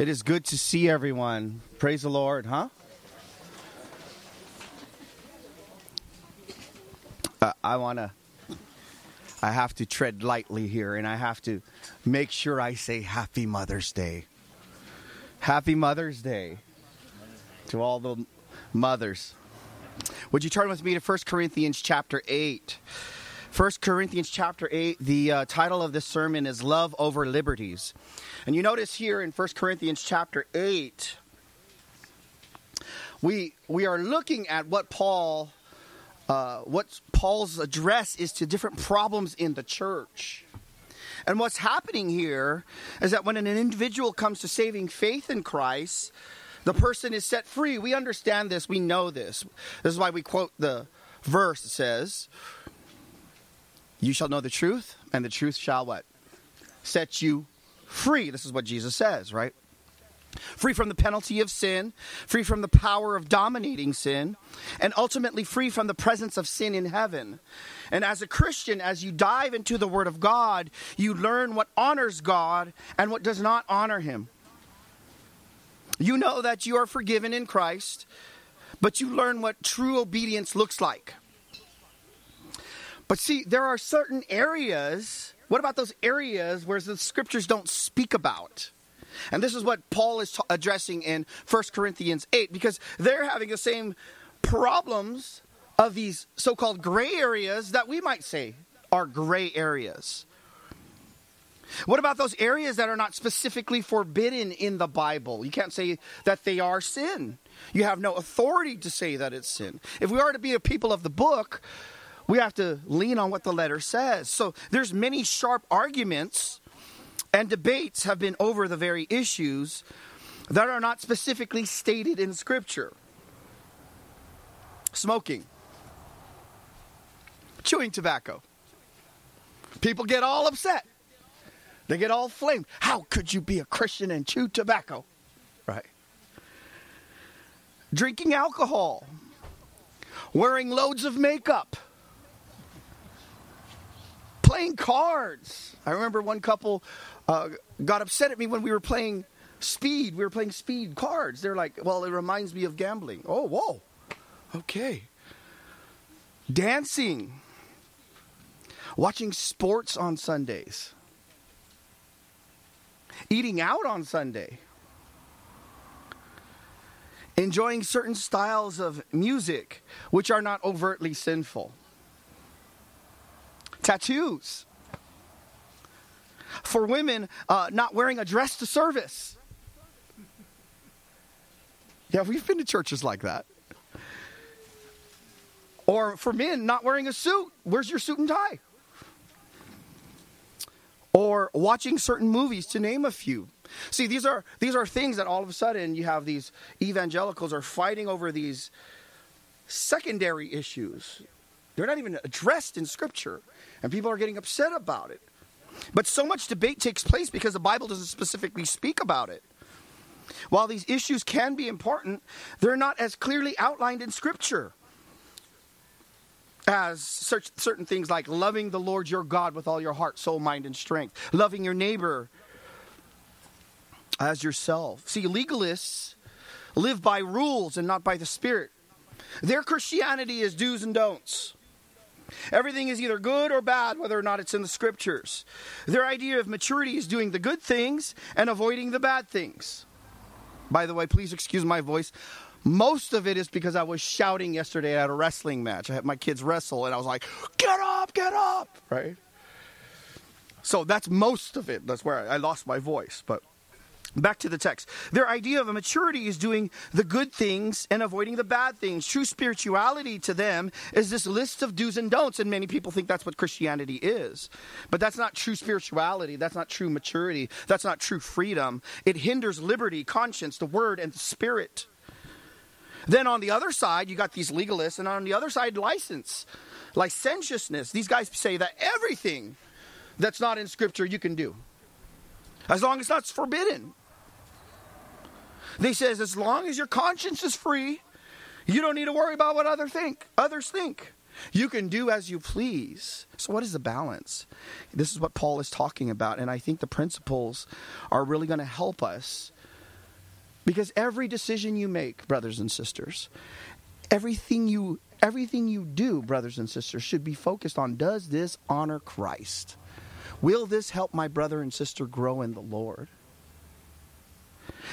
It is good to see everyone. Praise the Lord, huh? Uh, I want to, I have to tread lightly here and I have to make sure I say Happy Mother's Day. Happy Mother's Day to all the mothers. Would you turn with me to 1 Corinthians chapter 8? 1 Corinthians chapter 8, the uh, title of this sermon is Love Over Liberties. And you notice here in 1 Corinthians chapter 8, we, we are looking at what Paul, uh, what Paul's address is to different problems in the church. And what's happening here is that when an individual comes to saving faith in Christ, the person is set free. We understand this, we know this. This is why we quote the verse that says, you shall know the truth, and the truth shall what? Set you free. This is what Jesus says, right? Free from the penalty of sin, free from the power of dominating sin, and ultimately free from the presence of sin in heaven. And as a Christian, as you dive into the Word of God, you learn what honors God and what does not honor Him. You know that you are forgiven in Christ, but you learn what true obedience looks like. But see, there are certain areas. What about those areas where the scriptures don't speak about? And this is what Paul is addressing in 1 Corinthians 8 because they're having the same problems of these so called gray areas that we might say are gray areas. What about those areas that are not specifically forbidden in the Bible? You can't say that they are sin. You have no authority to say that it's sin. If we are to be a people of the book, we have to lean on what the letter says. So there's many sharp arguments and debates have been over the very issues that are not specifically stated in scripture. Smoking. Chewing tobacco. People get all upset. They get all flamed. How could you be a Christian and chew tobacco? Right. Drinking alcohol. Wearing loads of makeup playing cards. I remember one couple uh, got upset at me when we were playing speed. We were playing speed cards. They're like, well, it reminds me of gambling. Oh, whoa. Okay. Dancing. Watching sports on Sundays. Eating out on Sunday. Enjoying certain styles of music which are not overtly sinful tattoos. For women, uh, not wearing a dress to service. Yeah, we've been to churches like that. Or for men, not wearing a suit. Where's your suit and tie? Or watching certain movies, to name a few. See, these are these are things that all of a sudden you have these evangelicals are fighting over these secondary issues. They're not even addressed in Scripture and people are getting upset about it. But so much debate takes place because the Bible doesn't specifically speak about it. While these issues can be important, they're not as clearly outlined in Scripture as certain things like loving the Lord your God with all your heart, soul, mind, and strength, loving your neighbor as yourself. See, legalists live by rules and not by the Spirit. Their Christianity is do's and don'ts. Everything is either good or bad, whether or not it's in the scriptures. Their idea of maturity is doing the good things and avoiding the bad things. By the way, please excuse my voice. Most of it is because I was shouting yesterday at a wrestling match. I had my kids wrestle, and I was like, get up, get up, right? So that's most of it. That's where I lost my voice. But Back to the text. Their idea of a maturity is doing the good things and avoiding the bad things. True spirituality to them is this list of do's and don'ts, and many people think that's what Christianity is. But that's not true spirituality. That's not true maturity. That's not true freedom. It hinders liberty, conscience, the word, and the spirit. Then on the other side, you got these legalists, and on the other side, license, licentiousness. These guys say that everything that's not in Scripture you can do as long as that's forbidden. They says as long as your conscience is free, you don't need to worry about what other think, others think. You can do as you please. So what is the balance? This is what Paul is talking about and I think the principles are really going to help us Because every decision you make, brothers and sisters, everything you everything you do, brothers and sisters, should be focused on does this honor Christ? Will this help my brother and sister grow in the Lord?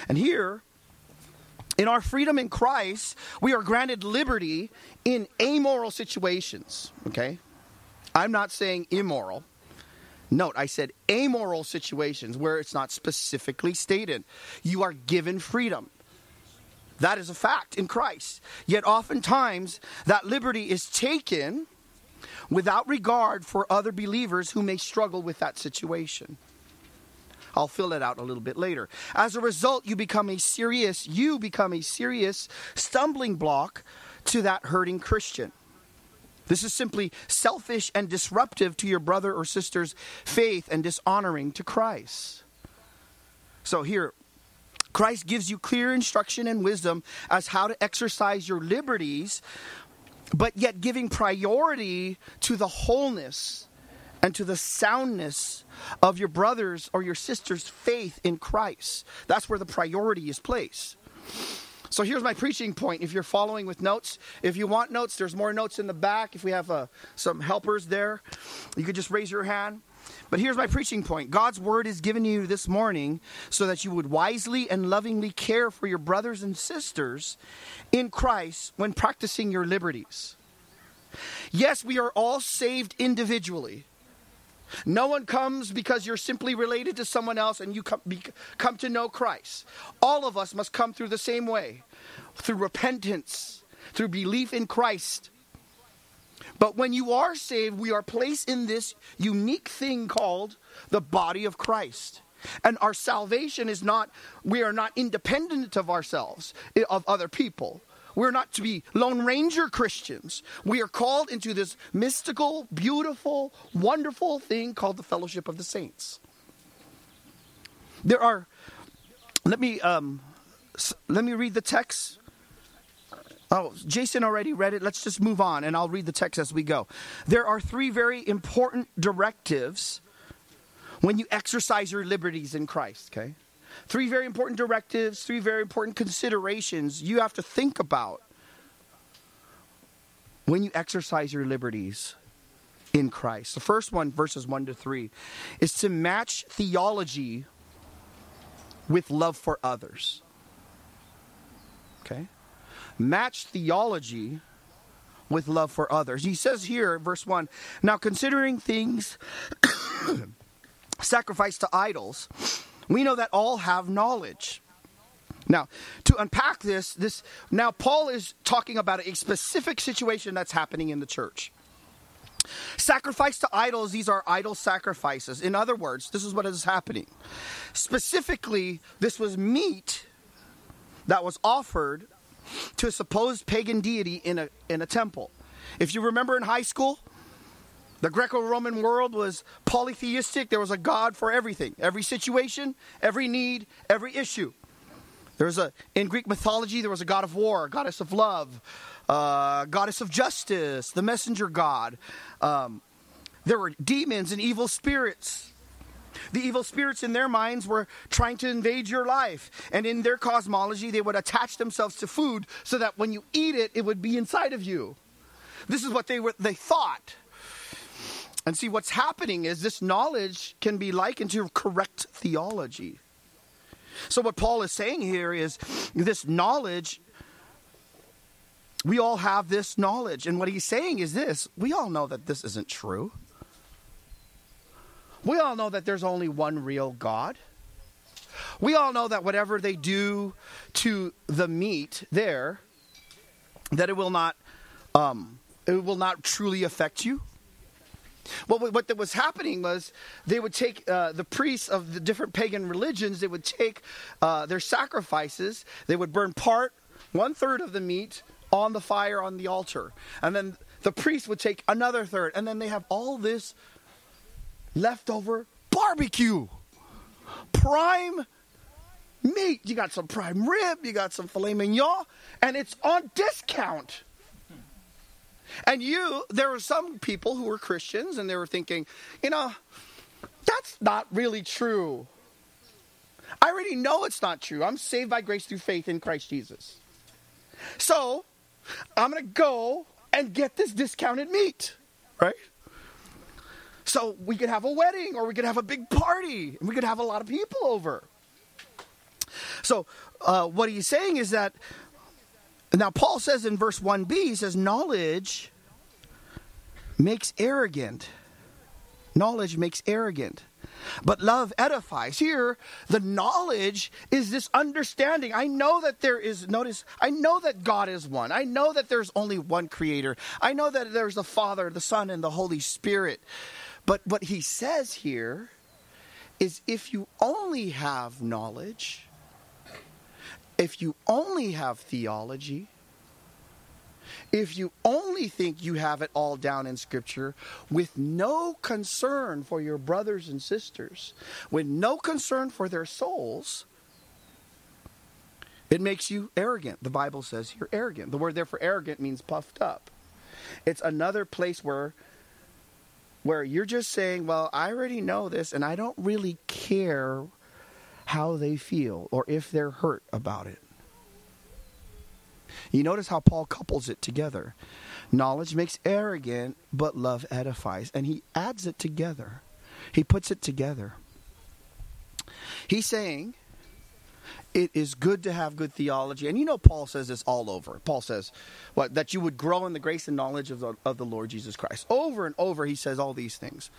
And here, in our freedom in Christ, we are granted liberty in amoral situations. Okay? I'm not saying immoral. Note, I said amoral situations where it's not specifically stated. You are given freedom. That is a fact in Christ. Yet oftentimes that liberty is taken without regard for other believers who may struggle with that situation. I'll fill it out a little bit later. As a result, you become a serious you become a serious stumbling block to that hurting Christian. This is simply selfish and disruptive to your brother or sister's faith and dishonoring to Christ. So here Christ gives you clear instruction and wisdom as how to exercise your liberties, but yet giving priority to the wholeness and to the soundness of your brother's or your sister's faith in Christ. That's where the priority is placed. So here's my preaching point. If you're following with notes, if you want notes, there's more notes in the back. If we have uh, some helpers there, you could just raise your hand. But here's my preaching point God's word is given you this morning so that you would wisely and lovingly care for your brothers and sisters in Christ when practicing your liberties. Yes, we are all saved individually. No one comes because you're simply related to someone else and you come, be, come to know Christ. All of us must come through the same way through repentance, through belief in Christ. But when you are saved, we are placed in this unique thing called the body of Christ. And our salvation is not, we are not independent of ourselves, of other people. We're not to be Lone Ranger Christians. We are called into this mystical, beautiful, wonderful thing called the fellowship of the saints. There are, let me, um, let me read the text Oh, Jason already read it. Let's just move on and I'll read the text as we go. There are three very important directives when you exercise your liberties in Christ, okay? Three very important directives, three very important considerations you have to think about when you exercise your liberties in Christ. The first one, verses 1 to 3, is to match theology with love for others. Okay? match theology with love for others. He says here, verse 1 Now, considering things sacrificed to idols, we know that all have knowledge. Now, to unpack this, this now Paul is talking about a specific situation that's happening in the church. Sacrifice to idols, these are idol sacrifices. In other words, this is what is happening. Specifically, this was meat that was offered to a supposed pagan deity in a, in a temple. If you remember in high school, the Greco Roman world was polytheistic. There was a God for everything, every situation, every need, every issue. There was a, in Greek mythology, there was a god of war, goddess of love, uh, goddess of justice, the messenger god. Um, there were demons and evil spirits. The evil spirits in their minds were trying to invade your life. And in their cosmology, they would attach themselves to food so that when you eat it, it would be inside of you. This is what they were they thought. And see what's happening is this knowledge can be likened to correct theology. So what Paul is saying here is this knowledge we all have this knowledge and what he's saying is this, we all know that this isn't true. We all know that there's only one real God. We all know that whatever they do to the meat there, that it will not, um, it will not truly affect you. What, what was happening was they would take uh, the priests of the different pagan religions, they would take uh, their sacrifices, they would burn part, one third of the meat on the fire on the altar. And then the priest would take another third. And then they have all this leftover barbecue. Prime meat. You got some prime rib, you got some filet mignon, and it's on discount. And you, there were some people who were Christians and they were thinking, you know, that's not really true. I already know it's not true. I'm saved by grace through faith in Christ Jesus. So, I'm going to go and get this discounted meat, right? So we could have a wedding or we could have a big party and we could have a lot of people over. So, uh, what he's saying is that now Paul says in verse 1b, he says, knowledge makes arrogant. Knowledge makes arrogant. But love edifies. Here, the knowledge is this understanding. I know that there is, notice, I know that God is one. I know that there's only one creator. I know that there's the Father, the Son, and the Holy Spirit. But what he says here is if you only have knowledge, if you only have theology, if you only think you have it all down in Scripture with no concern for your brothers and sisters, with no concern for their souls, it makes you arrogant. The Bible says you're arrogant. The word there for arrogant means puffed up. It's another place where where you're just saying, well, I already know this and I don't really care how they feel or if they're hurt about it. You notice how Paul couples it together. Knowledge makes arrogant, but love edifies. And he adds it together, he puts it together. He's saying, it is good to have good theology. And you know, Paul says this all over. Paul says, what? That you would grow in the grace and knowledge of the, of the Lord Jesus Christ. Over and over, he says all these things.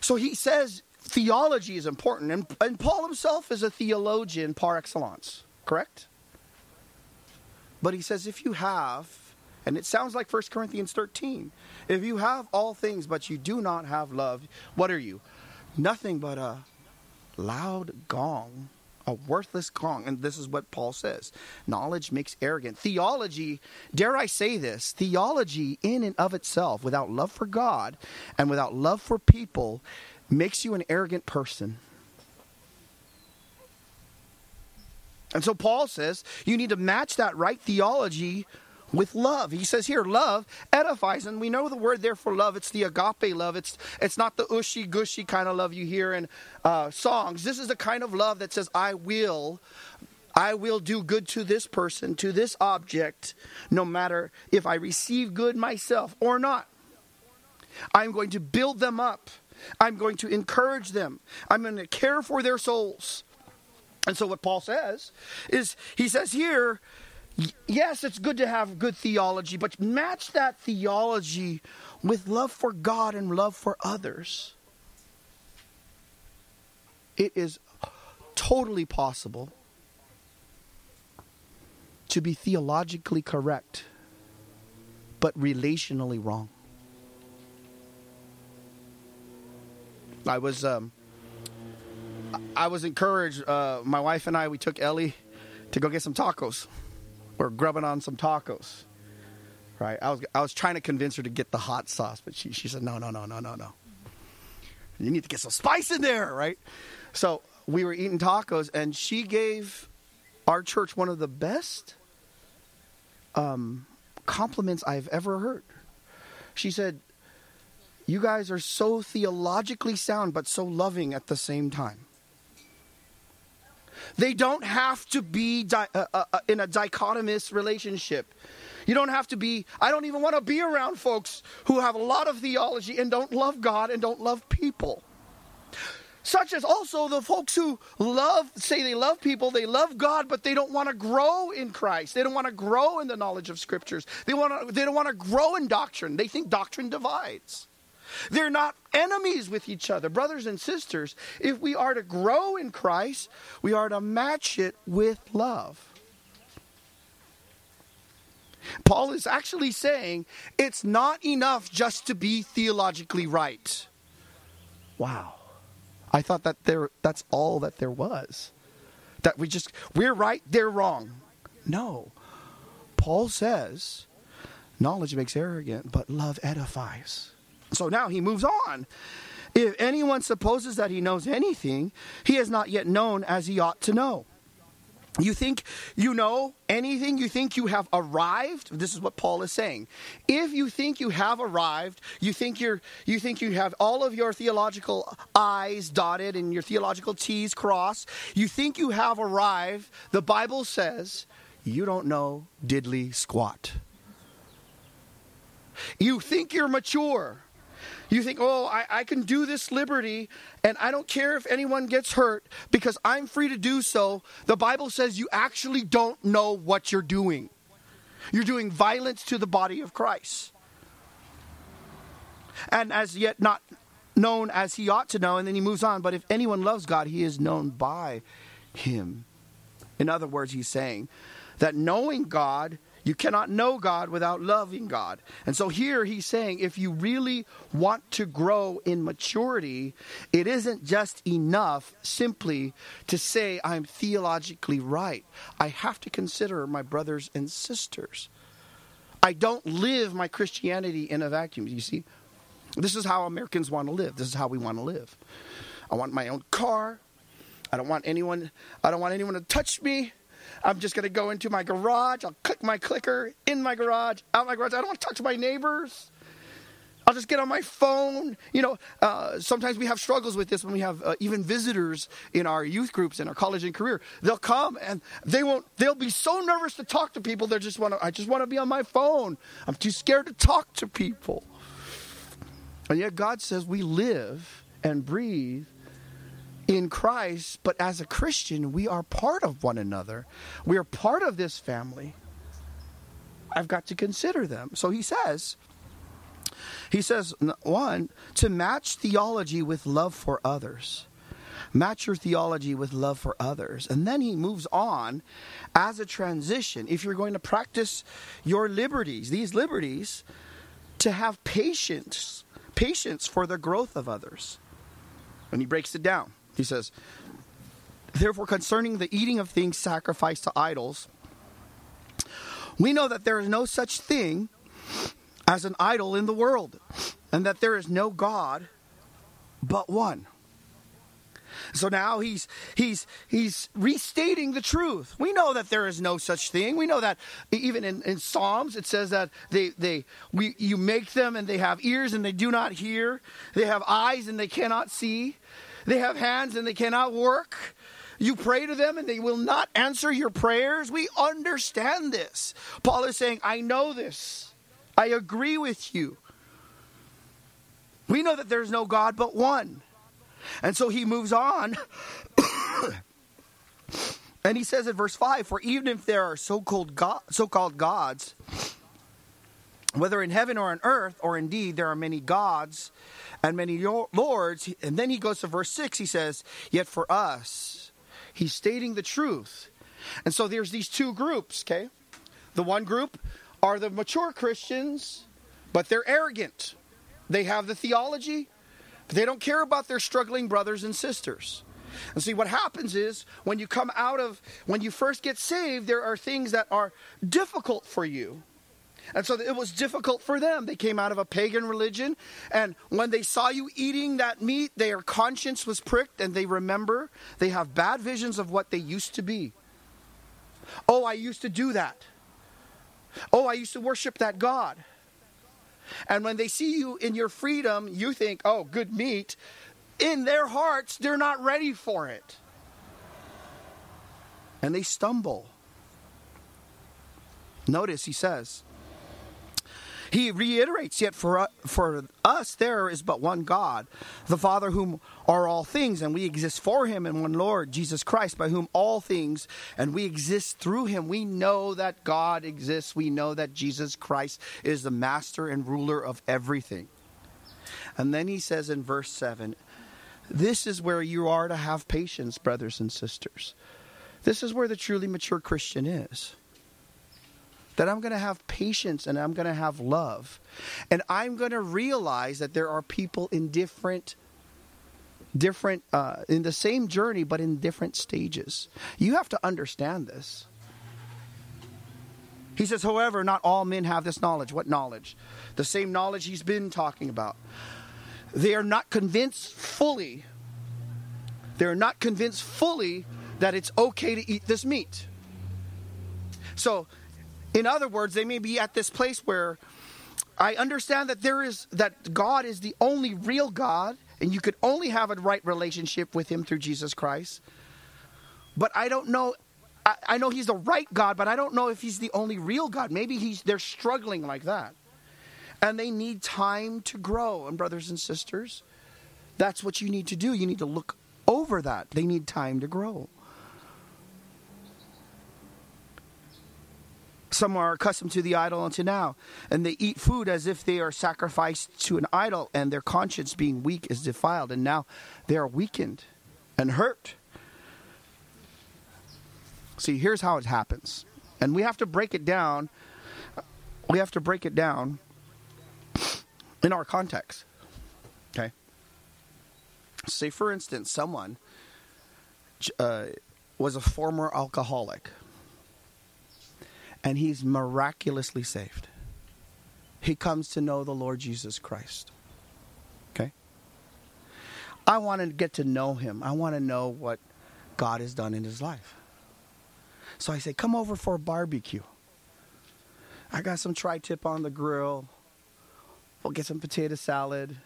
So he says theology is important. And, and Paul himself is a theologian par excellence, correct? But he says, if you have, and it sounds like 1 Corinthians 13, if you have all things but you do not have love, what are you? Nothing but a loud gong, a worthless gong. And this is what Paul says knowledge makes arrogant. Theology, dare I say this, theology in and of itself, without love for God and without love for people, makes you an arrogant person. And so Paul says you need to match that right theology with love. He says here, love edifies, and we know the word there for love. It's the agape love. It's it's not the ushy gushy kind of love you hear in uh, songs. This is the kind of love that says, "I will." I will do good to this person, to this object, no matter if I receive good myself or not. I'm going to build them up. I'm going to encourage them. I'm going to care for their souls. And so, what Paul says is, he says here, yes, it's good to have good theology, but match that theology with love for God and love for others. It is totally possible to be theologically correct, but relationally wrong. I was um, I was encouraged. Uh, my wife and I, we took Ellie to go get some tacos. We're grubbing on some tacos. Right? I was I was trying to convince her to get the hot sauce, but she she said no no no no no no. You need to get some spice in there, right? So we were eating tacos, and she gave our church one of the best um, compliments I've ever heard. She said, "You guys are so theologically sound, but so loving at the same time." They don't have to be di- uh, uh, uh, in a dichotomous relationship. You don't have to be, I don't even want to be around folks who have a lot of theology and don't love God and don't love people. Such as also the folks who love, say they love people, they love God, but they don't want to grow in Christ. They don't want to grow in the knowledge of scriptures. They, want to, they don't want to grow in doctrine. They think doctrine divides. They're not enemies with each other, brothers and sisters. If we are to grow in Christ, we are to match it with love. Paul is actually saying it's not enough just to be theologically right. Wow. I thought that there that's all that there was. That we just we're right, they're wrong. No. Paul says knowledge makes arrogant, but love edifies. So now he moves on. If anyone supposes that he knows anything, he has not yet known as he ought to know. You think you know anything? You think you have arrived? This is what Paul is saying. If you think you have arrived, you think you're you think you have all of your theological I's dotted and your theological T's crossed, you think you have arrived, the Bible says you don't know diddly squat. You think you're mature. You think, oh, I, I, can do this liberty and I don't care if anyone gets hurt because I'm free to do so. The Bible says you actually don't know what you're doing. You're doing violence to the body of Christ. And as yet not known as he ought to know, and then he moves on, but if anyone loves God, he is known by him. In other words, he's saying that knowing God you cannot know God without loving God. And so here he's saying if you really want to grow in maturity, it isn't just enough simply to say, I'm theologically right. I have to consider my brothers and sisters. I don't live my Christianity in a vacuum. You see, this is how Americans want to live. This is how we want to live. I want my own car. I don't want anyone I don't want anyone to touch me. I'm just going to go into my garage. I'll click my clicker in my garage, out my garage. I don't want to talk to my neighbors. I'll just get on my phone. You know, uh, sometimes we have struggles with this when we have uh, even visitors in our youth groups in our college and career. They'll come and they won't. They'll be so nervous to talk to people. They just want to. I just want to be on my phone. I'm too scared to talk to people. And yet God says we live and breathe in Christ, but as a Christian, we are part of one another. We are part of this family. I've got to consider them. So he says, he says, one, to match theology with love for others. Match your theology with love for others. And then he moves on as a transition. If you're going to practice your liberties, these liberties, to have patience, patience for the growth of others. And he breaks it down. He says, Therefore, concerning the eating of things sacrificed to idols, we know that there is no such thing as an idol in the world, and that there is no God but one. So now he's he's he's restating the truth. We know that there is no such thing. We know that even in, in Psalms it says that they they we you make them and they have ears and they do not hear. They have eyes and they cannot see. They have hands and they cannot work. You pray to them and they will not answer your prayers. We understand this. Paul is saying, I know this. I agree with you. We know that there's no God but one. And so he moves on. and he says in verse 5 For even if there are so called so-called gods, whether in heaven or on earth, or indeed there are many gods, and many lords. And then he goes to verse 6. He says, Yet for us, he's stating the truth. And so there's these two groups, okay? The one group are the mature Christians, but they're arrogant. They have the theology, but they don't care about their struggling brothers and sisters. And see, what happens is when you come out of, when you first get saved, there are things that are difficult for you. And so it was difficult for them. They came out of a pagan religion, and when they saw you eating that meat, their conscience was pricked, and they remember they have bad visions of what they used to be. Oh, I used to do that. Oh, I used to worship that God. And when they see you in your freedom, you think, oh, good meat. In their hearts, they're not ready for it. And they stumble. Notice he says, he reiterates, Yet for, uh, for us there is but one God, the Father, whom are all things, and we exist for him, and one Lord, Jesus Christ, by whom all things, and we exist through him. We know that God exists. We know that Jesus Christ is the master and ruler of everything. And then he says in verse 7 this is where you are to have patience, brothers and sisters. This is where the truly mature Christian is that I'm going to have patience and I'm going to have love. And I'm going to realize that there are people in different different uh, in the same journey but in different stages. You have to understand this. He says, however, not all men have this knowledge. What knowledge? The same knowledge he's been talking about. They are not convinced fully. They're not convinced fully that it's okay to eat this meat. So, in other words, they may be at this place where I understand that there is that God is the only real God and you could only have a right relationship with him through Jesus Christ. But I don't know I, know he's the right God, but I don't know if he's the only real God. Maybe he's they're struggling like that. And they need time to grow. And brothers and sisters, that's what you need to do. You need to look over that. They need time to grow. Some are accustomed to the idol until now, and they eat food as if they are sacrificed to an idol, and their conscience, being weak, is defiled. And now they are weakened and hurt. See, here's how it happens. And we have to break it down. We have to break it down in our context. Okay? Say, for instance, someone uh, was a former alcoholic and he's miraculously saved. He comes to know the Lord Jesus Christ. Okay? I want to get to know him. I want to know what God has done in his life. So I say, come over for a barbecue. I got some tri tip on the grill. We'll get some potato salad.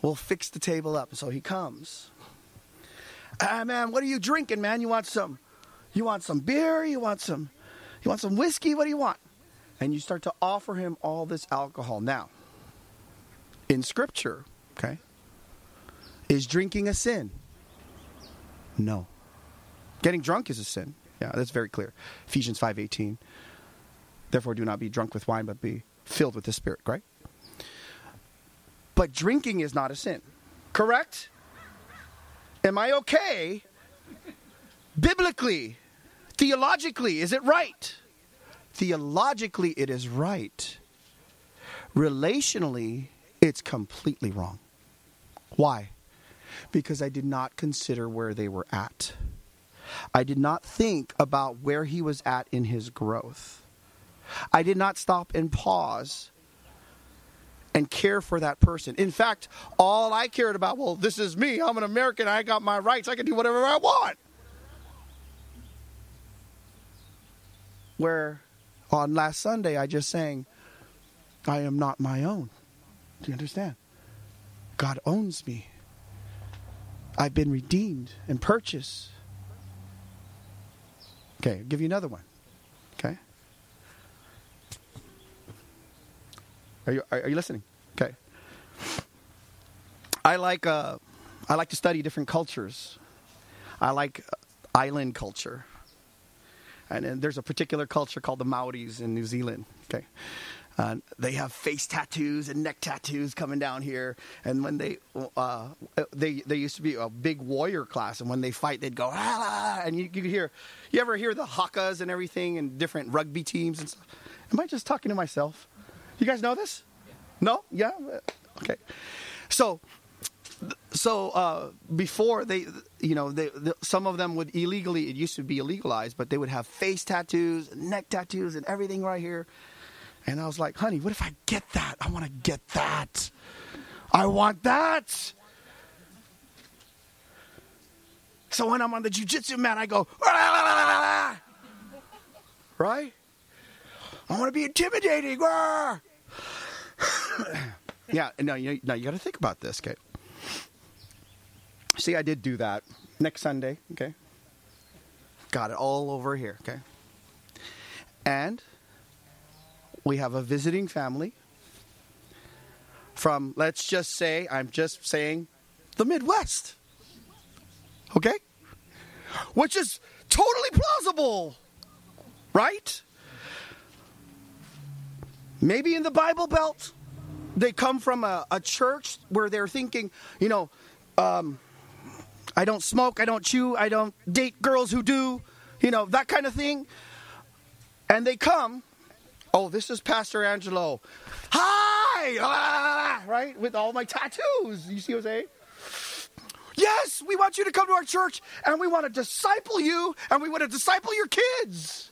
We'll fix the table up. So he comes. Ah, man, what are you drinking, man? You want some? You want some beer? You want some? You want some whiskey? What do you want? And you start to offer him all this alcohol. Now, in Scripture, okay, is drinking a sin? No. Getting drunk is a sin. Yeah, that's very clear. Ephesians 5:18. Therefore do not be drunk with wine but be filled with the spirit, right? But drinking is not a sin. Correct? Am I okay? Biblically, theologically, is it right? Theologically, it is right. Relationally, it's completely wrong. Why? Because I did not consider where they were at. I did not think about where he was at in his growth. I did not stop and pause and care for that person. In fact, all I cared about, well, this is me. I'm an American. I got my rights. I can do whatever I want. Where on last Sunday I just sang, I am not my own. Do you understand? God owns me. I've been redeemed and purchased. Okay, I'll give you another one. Okay? Are you are, you listening? Okay. I like uh, I like to study different cultures. I like island culture, and, and there's a particular culture called the Maoris in New Zealand. Okay, uh, they have face tattoos and neck tattoos coming down here. And when they uh, they they used to be a big warrior class, and when they fight, they'd go ah, and you, you hear. You ever hear the hakas and everything, and different rugby teams and stuff? Am I just talking to myself? You guys know this? No? Yeah. Okay. So so uh, before they, you know, they, the, some of them would illegally. It used to be illegalized, but they would have face tattoos, neck tattoos, and everything right here. And I was like, honey, what if I get that? I want to get that. I want that. So when I'm on the jujitsu mat, I go, right? I want to be intimidating. yeah, no, you, no, you got to think about this, okay? See, I did do that next Sunday, okay? Got it all over here, okay? And we have a visiting family from, let's just say, I'm just saying, the Midwest. Okay? Which is totally plausible, right? Maybe in the Bible Belt, they come from a, a church where they're thinking, you know, um, I don't smoke, I don't chew, I don't date girls who do, you know, that kind of thing. And they come Oh, this is Pastor Angelo. Hi! Ah, right? With all my tattoos. You see what I'm saying? Yes, we want you to come to our church and we want to disciple you and we want to disciple your kids.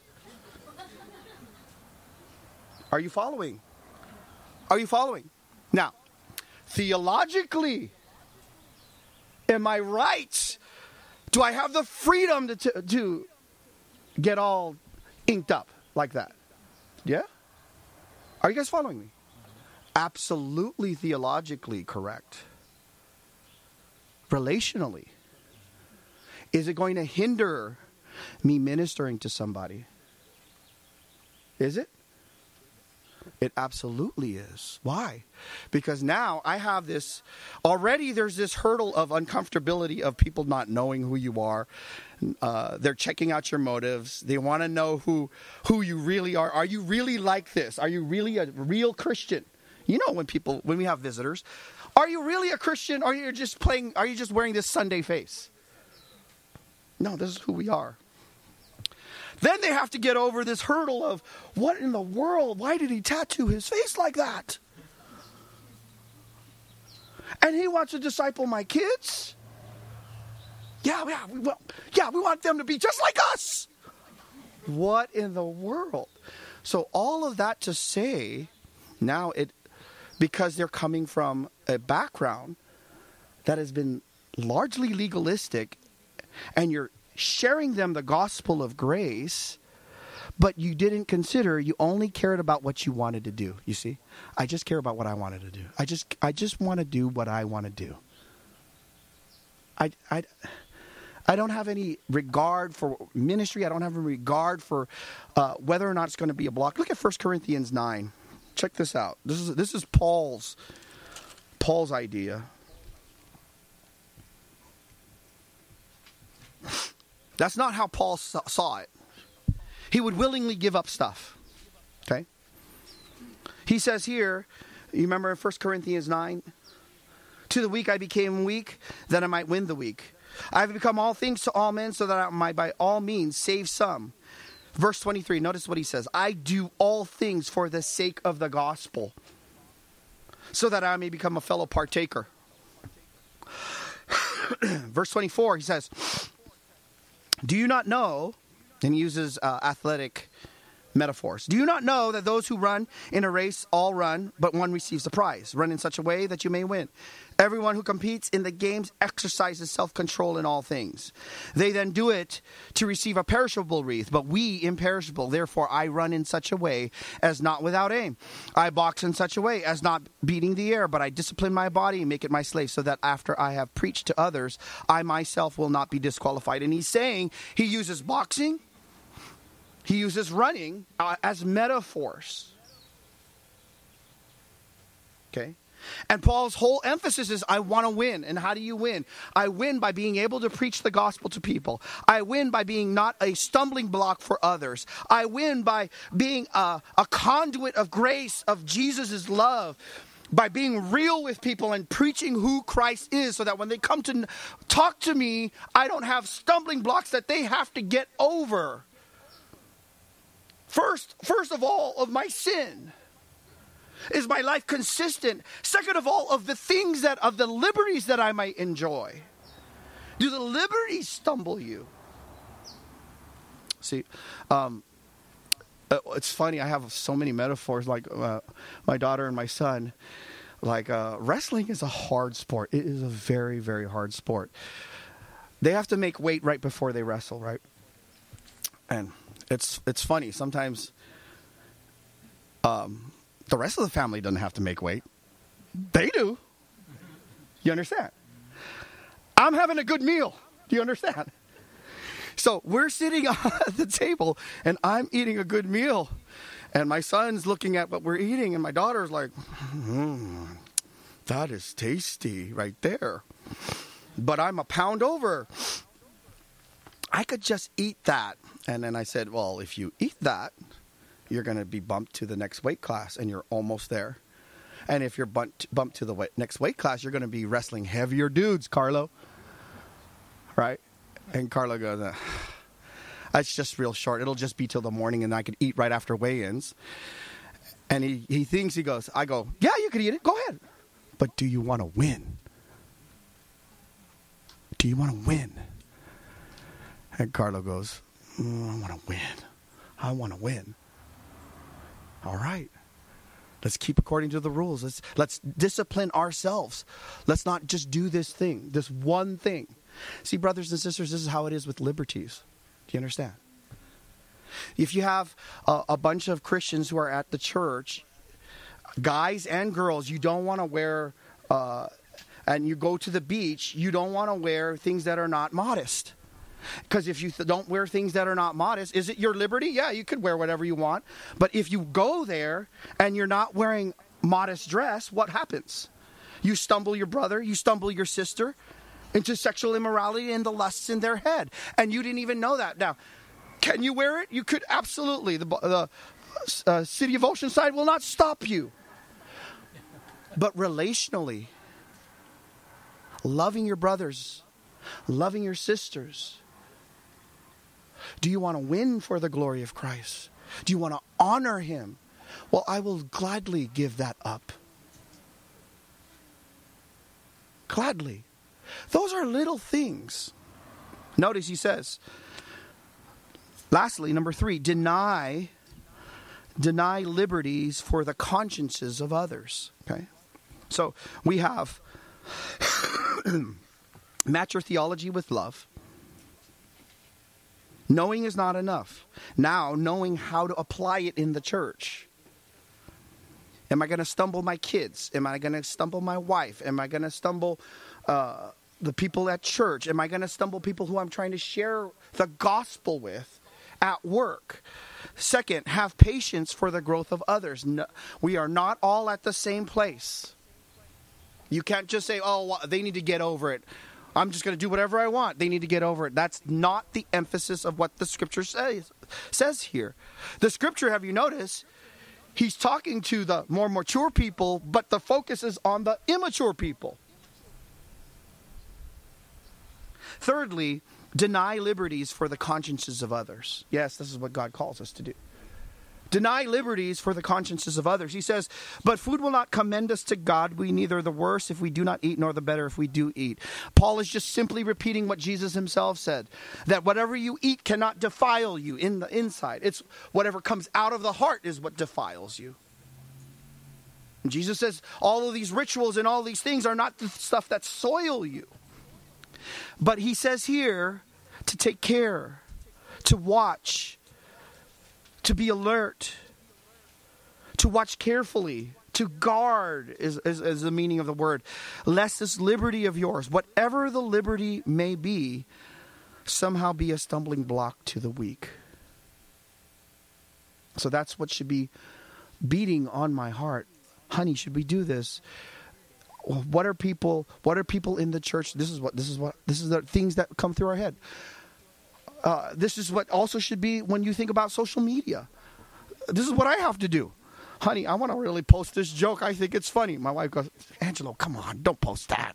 Are you following? Are you following? Now, theologically, am I right Do I have the freedom to, to, to get all inked up like that? Yeah? Are you guys following me? Absolutely theologically correct. Relationally, is it going to hinder me ministering to somebody? Is it? It absolutely is. Why? Because now I have this already there's this hurdle of uncomfortability of people not knowing who you are. Uh, they're checking out your motives. They want to know who who you really are. Are you really like this? Are you really a real Christian? You know when people when we have visitors, are you really a Christian? Are you just playing are you just wearing this Sunday face? No, this is who we are. Then they have to get over this hurdle of what in the world? Why did he tattoo his face like that? And he wants to disciple my kids? Yeah, yeah, we, well, yeah, we want them to be just like us. What in the world? So all of that to say, now it because they're coming from a background that has been largely legalistic and you're sharing them the gospel of grace, but you didn't consider you only cared about what you wanted to do. You see? I just care about what I wanted to do. I just I just want to do what I want to do. I I I don't have any regard for ministry. I don't have any regard for uh, whether or not it's going to be a block. Look at 1 Corinthians 9. Check this out. This is this is Paul's Paul's idea. That's not how Paul saw it. He would willingly give up stuff. Okay? He says here, you remember in 1 Corinthians 9? To the weak I became weak, that I might win the weak. I have become all things to all men, so that I might by all means save some. Verse 23, notice what he says I do all things for the sake of the gospel, so that I may become a fellow partaker. Verse 24, he says, do you not know? And uses uh, athletic metaphors. Do you not know that those who run in a race all run, but one receives the prize? Run in such a way that you may win. Everyone who competes in the games exercises self control in all things. They then do it to receive a perishable wreath, but we imperishable. Therefore, I run in such a way as not without aim. I box in such a way as not beating the air, but I discipline my body and make it my slave, so that after I have preached to others, I myself will not be disqualified. And he's saying he uses boxing he uses running uh, as metaphors. Okay? And Paul's whole emphasis is I want to win. And how do you win? I win by being able to preach the gospel to people. I win by being not a stumbling block for others. I win by being a, a conduit of grace, of Jesus' love, by being real with people and preaching who Christ is so that when they come to talk to me, I don't have stumbling blocks that they have to get over. First, first of all, of my sin. Is my life consistent? Second of all, of the things that, of the liberties that I might enjoy. Do the liberties stumble you? See, um, uh, it's funny. I have so many metaphors. Like uh, my daughter and my son. Like uh, wrestling is a hard sport. It is a very, very hard sport. They have to make weight right before they wrestle, right? And it's it's funny sometimes. Um, the rest of the family doesn't have to make weight. They do. You understand? I'm having a good meal. Do you understand? So we're sitting at the table and I'm eating a good meal. And my son's looking at what we're eating, and my daughter's like, mm, that is tasty right there. But I'm a pound over. I could just eat that. And then I said, well, if you eat that, you're going to be bumped to the next weight class, and you're almost there. And if you're bumped, bumped to the weight, next weight class, you're going to be wrestling heavier dudes, Carlo. Right? And Carlo goes, it's just real short. It'll just be till the morning, and I could eat right after weigh-ins. And he, he thinks, he goes, I go, yeah, you could eat it. Go ahead. But do you want to win? Do you want to win? And Carlo goes, mm, I want to win. I want to win. All right. Let's keep according to the rules. Let's let's discipline ourselves. Let's not just do this thing, this one thing. See, brothers and sisters, this is how it is with liberties. Do you understand? If you have a, a bunch of Christians who are at the church, guys and girls, you don't want to wear, uh, and you go to the beach, you don't want to wear things that are not modest. Because if you th- don't wear things that are not modest, is it your liberty? Yeah, you could wear whatever you want. But if you go there and you're not wearing modest dress, what happens? You stumble your brother, you stumble your sister into sexual immorality and the lusts in their head. And you didn't even know that. Now, can you wear it? You could absolutely. The, the uh, city of Oceanside will not stop you. But relationally, loving your brothers, loving your sisters, do you want to win for the glory of Christ? Do you want to honor Him? Well, I will gladly give that up. Gladly. Those are little things. Notice he says, lastly, number three, deny deny liberties for the consciences of others. Okay? So we have match your theology with love. Knowing is not enough. Now, knowing how to apply it in the church. Am I going to stumble my kids? Am I going to stumble my wife? Am I going to stumble uh, the people at church? Am I going to stumble people who I'm trying to share the gospel with at work? Second, have patience for the growth of others. No, we are not all at the same place. You can't just say, oh, they need to get over it. I'm just going to do whatever I want. They need to get over it. That's not the emphasis of what the scripture says, says here. The scripture, have you noticed, he's talking to the more mature people, but the focus is on the immature people. Thirdly, deny liberties for the consciences of others. Yes, this is what God calls us to do deny liberties for the consciences of others. He says, But food will not commend us to God. We neither the worse if we do not eat, nor the better if we do eat. Paul is just simply repeating what Jesus himself said that whatever you eat cannot defile you in the inside. It's whatever comes out of the heart is what defiles you. Jesus says, all of these rituals and all these things are not the stuff that soil you. But he says here to take care, to watch, to be alert, to watch carefully, to guard is, is, is, the meaning of the word, lest this liberty of yours, whatever the liberty may be, somehow be a stumbling block to the weak. So that's what should be beating on my heart. Honey, should we do this? What are people what are people in the church? This is what this is what this is the things that come through our head. Uh, this is what also should be when you think about social media. This is what I have to do. Honey, I want to really post this joke. I think it's funny. My wife goes, Angelo, come on, don't post that.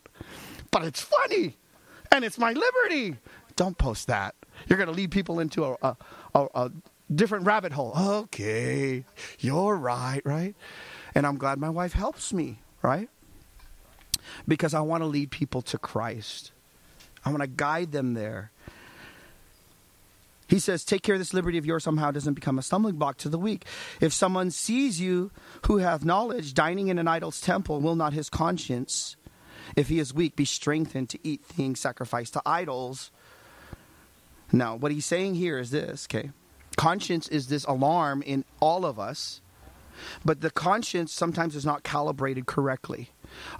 But it's funny and it's my liberty. Don't post that. You're going to lead people into a, a, a, a different rabbit hole. Okay, you're right, right? And I'm glad my wife helps me, right? Because I want to lead people to Christ. I want to guide them there. He says, Take care this liberty of yours somehow doesn't become a stumbling block to the weak. If someone sees you who have knowledge dining in an idol's temple, will not his conscience, if he is weak, be strengthened to eat things sacrificed to idols? Now, what he's saying here is this, okay? Conscience is this alarm in all of us, but the conscience sometimes is not calibrated correctly.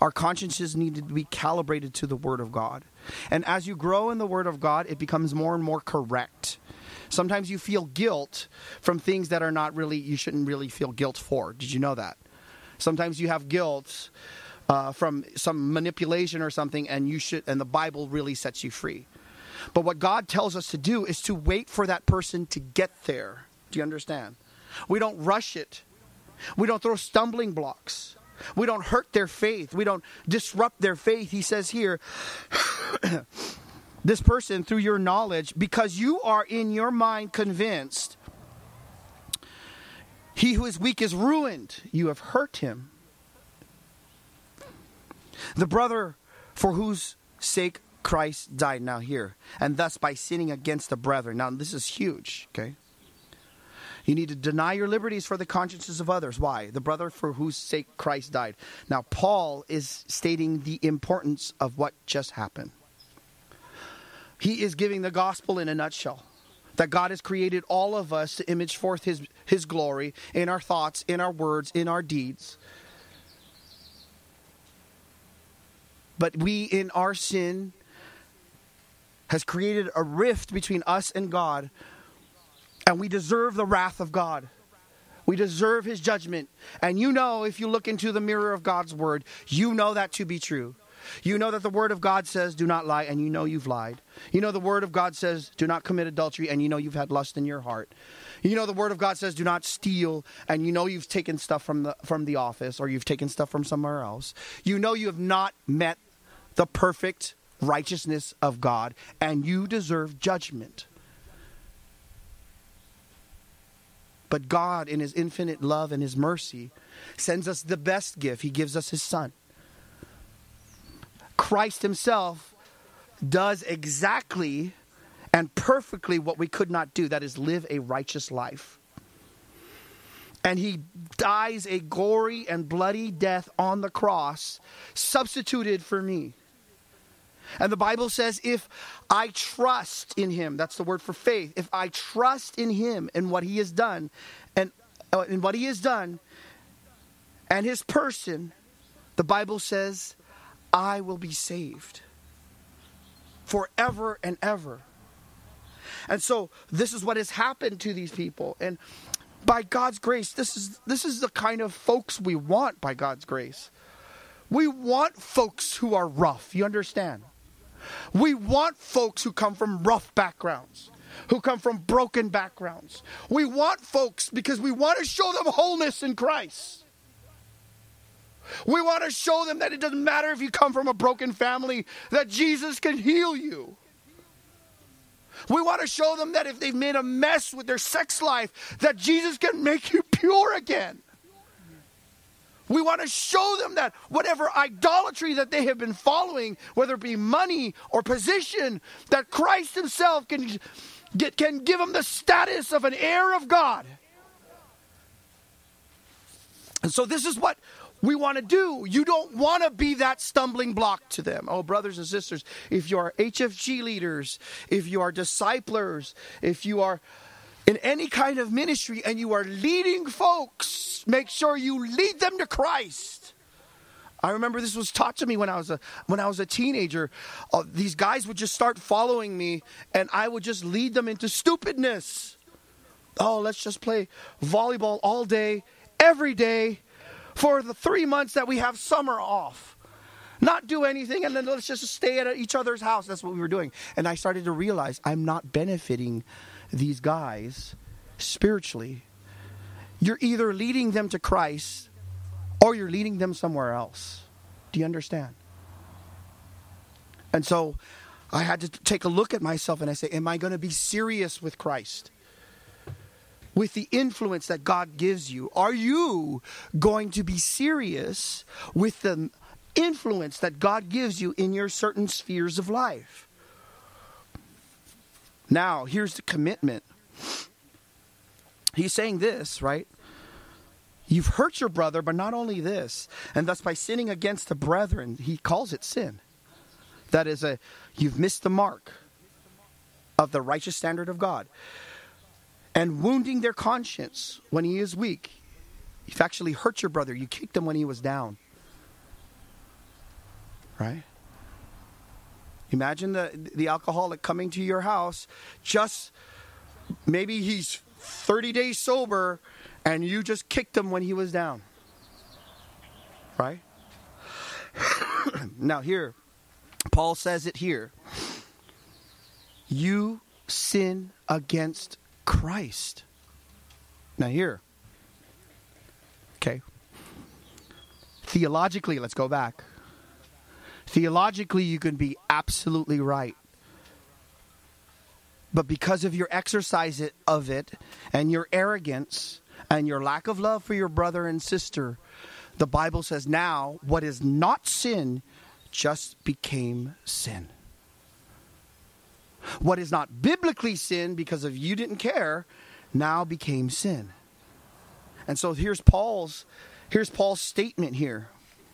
Our consciences need to be calibrated to the Word of God. And as you grow in the Word of God, it becomes more and more correct. Sometimes you feel guilt from things that are not really, you shouldn't really feel guilt for. Did you know that? Sometimes you have guilt uh, from some manipulation or something, and you should, and the Bible really sets you free. But what God tells us to do is to wait for that person to get there. Do you understand? We don't rush it. We don't throw stumbling blocks. We don't hurt their faith. We don't disrupt their faith. He says here, this person through your knowledge because you are in your mind convinced he who is weak is ruined. You have hurt him. The brother for whose sake Christ died now here, and thus by sinning against the brethren. Now, this is huge, okay? You need to deny your liberties for the consciences of others. Why? The brother for whose sake Christ died. Now, Paul is stating the importance of what just happened. He is giving the gospel in a nutshell. That God has created all of us to image forth his, his glory in our thoughts, in our words, in our deeds. But we, in our sin, has created a rift between us and God, and we deserve the wrath of God. We deserve his judgment. And you know, if you look into the mirror of God's word, you know that to be true. You know that the word of God says, do not lie, and you know you've lied. You know the word of God says, do not commit adultery, and you know you've had lust in your heart. You know the word of God says, do not steal, and you know you've taken stuff from the, from the office or you've taken stuff from somewhere else. You know you have not met the perfect righteousness of God, and you deserve judgment. But God, in His infinite love and His mercy, sends us the best gift. He gives us His Son. Christ Himself does exactly and perfectly what we could not do that is, live a righteous life. And He dies a gory and bloody death on the cross, substituted for me. And the Bible says, if I trust in him, that's the word for faith, if I trust in him and what he has done, and uh, in what he has done, and his person, the Bible says, I will be saved forever and ever. And so this is what has happened to these people. And by God's grace, this is this is the kind of folks we want by God's grace. We want folks who are rough, you understand? We want folks who come from rough backgrounds, who come from broken backgrounds. We want folks because we want to show them wholeness in Christ. We want to show them that it doesn't matter if you come from a broken family, that Jesus can heal you. We want to show them that if they've made a mess with their sex life, that Jesus can make you pure again. We want to show them that whatever idolatry that they have been following, whether it be money or position, that Christ Himself can, get, can give them the status of an heir of God. And so, this is what we want to do. You don't want to be that stumbling block to them. Oh, brothers and sisters, if you are HFG leaders, if you are disciplers, if you are in any kind of ministry and you are leading folks, make sure you lead them to Christ. I remember this was taught to me when I was a when I was a teenager. Uh, these guys would just start following me, and I would just lead them into stupidness. Oh, let's just play volleyball all day, every day, for the three months that we have summer off. Not do anything, and then let's just stay at each other's house. That's what we were doing. And I started to realize I'm not benefiting these guys spiritually, you're either leading them to Christ or you're leading them somewhere else. Do you understand? And so I had to take a look at myself and I say, Am I going to be serious with Christ? With the influence that God gives you? Are you going to be serious with the influence that God gives you in your certain spheres of life? Now, here's the commitment. He's saying this, right? You've hurt your brother, but not only this, and thus by sinning against the brethren, he calls it sin. That is a you've missed the mark of the righteous standard of God. And wounding their conscience when he is weak. You've actually hurt your brother. You kicked him when he was down. Right? Imagine the the alcoholic coming to your house, just maybe he's 30 days sober, and you just kicked him when he was down. Right? now, here, Paul says it here. You sin against Christ. Now, here. Okay. Theologically, let's go back. Theologically, you can be absolutely right. But because of your exercise of it and your arrogance and your lack of love for your brother and sister, the Bible says now what is not sin just became sin. What is not biblically sin because of you didn't care now became sin. And so here's Paul's here's Paul's statement here.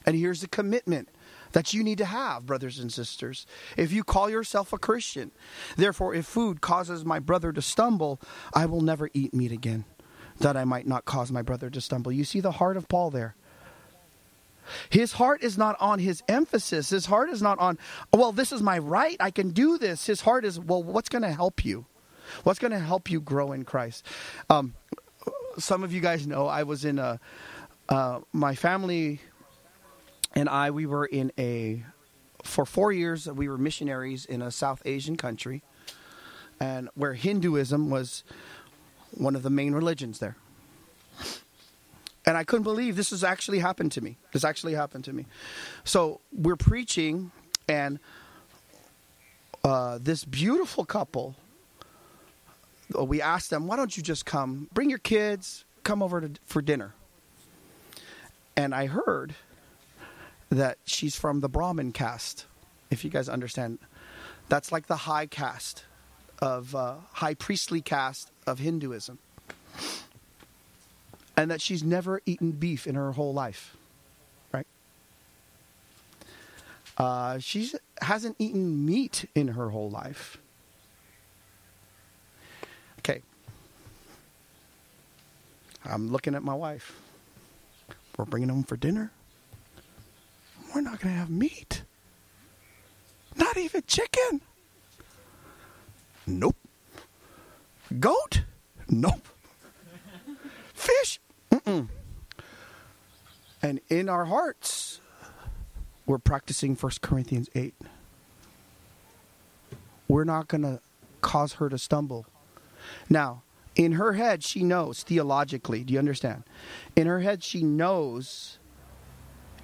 And here's the commitment that you need to have, brothers and sisters. If you call yourself a Christian, therefore, if food causes my brother to stumble, I will never eat meat again, that I might not cause my brother to stumble. You see the heart of Paul there. His heart is not on his emphasis. His heart is not on, well, this is my right. I can do this. His heart is, well, what's going to help you? What's going to help you grow in Christ? Um, some of you guys know I was in a, uh, my family and I, we were in a, for four years, we were missionaries in a South Asian country, and where Hinduism was one of the main religions there. And I couldn't believe this has actually happened to me. This actually happened to me. So we're preaching, and uh, this beautiful couple, uh, we asked them, why don't you just come, bring your kids, come over to, for dinner. And I heard that she's from the Brahmin caste, if you guys understand. That's like the high caste of uh, high priestly caste of Hinduism. And that she's never eaten beef in her whole life, right? Uh, she hasn't eaten meat in her whole life. Okay. I'm looking at my wife. We're bringing them for dinner we're not going to have meat. Not even chicken. Nope. Goat? Nope. Fish? Mm-mm. And in our hearts, we're practicing 1 Corinthians 8. We're not going to cause her to stumble. Now, in her head, she knows theologically. Do you understand? In her head, she knows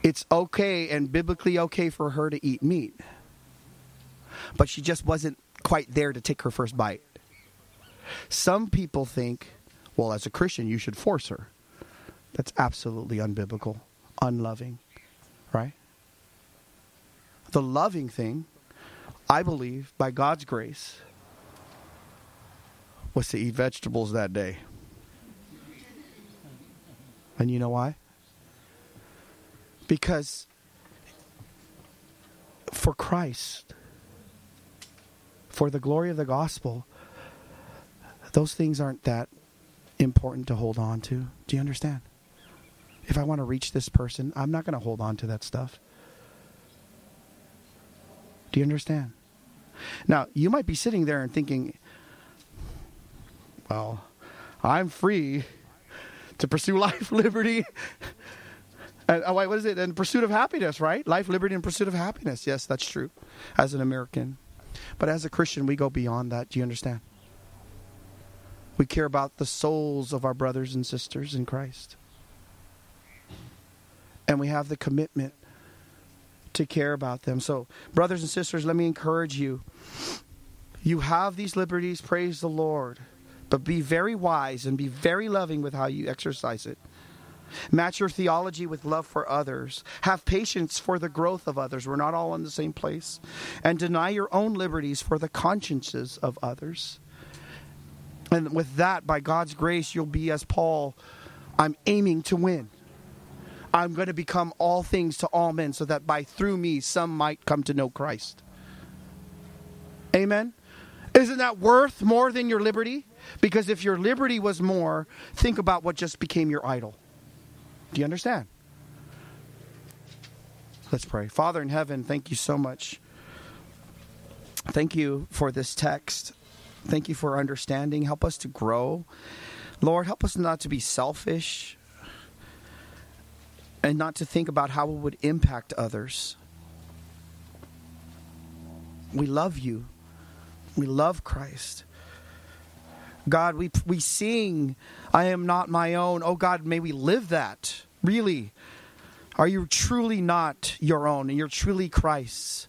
it's okay and biblically okay for her to eat meat. But she just wasn't quite there to take her first bite. Some people think, well, as a Christian, you should force her. That's absolutely unbiblical, unloving, right? The loving thing, I believe, by God's grace, was to eat vegetables that day. And you know why? Because for Christ, for the glory of the gospel, those things aren't that important to hold on to. Do you understand? If I want to reach this person, I'm not going to hold on to that stuff. Do you understand? Now, you might be sitting there and thinking, well, I'm free to pursue life, liberty, and, uh, what is it? And pursuit of happiness, right? Life, liberty, and pursuit of happiness. Yes, that's true. As an American, but as a Christian, we go beyond that. Do you understand? We care about the souls of our brothers and sisters in Christ, and we have the commitment to care about them. So, brothers and sisters, let me encourage you. You have these liberties, praise the Lord, but be very wise and be very loving with how you exercise it. Match your theology with love for others. Have patience for the growth of others. We're not all in the same place. And deny your own liberties for the consciences of others. And with that, by God's grace, you'll be as Paul I'm aiming to win. I'm going to become all things to all men so that by through me some might come to know Christ. Amen. Isn't that worth more than your liberty? Because if your liberty was more, think about what just became your idol. Do you understand? Let's pray. Father in heaven, thank you so much. Thank you for this text. Thank you for understanding. Help us to grow. Lord, help us not to be selfish and not to think about how it would impact others. We love you. We love Christ. God, we, we sing, I am not my own. Oh God, may we live that. Really. Are you truly not your own and you're truly Christ's?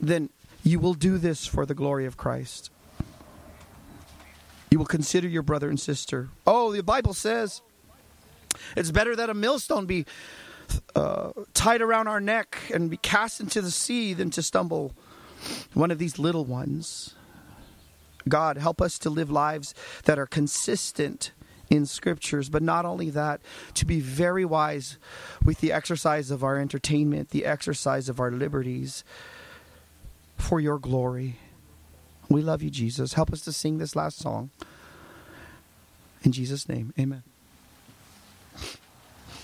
Then you will do this for the glory of Christ. You will consider your brother and sister. Oh, the Bible says it's better that a millstone be uh, tied around our neck and be cast into the sea than to stumble one of these little ones. God, help us to live lives that are consistent in scriptures, but not only that, to be very wise with the exercise of our entertainment, the exercise of our liberties for your glory. We love you, Jesus. Help us to sing this last song. In Jesus' name, amen.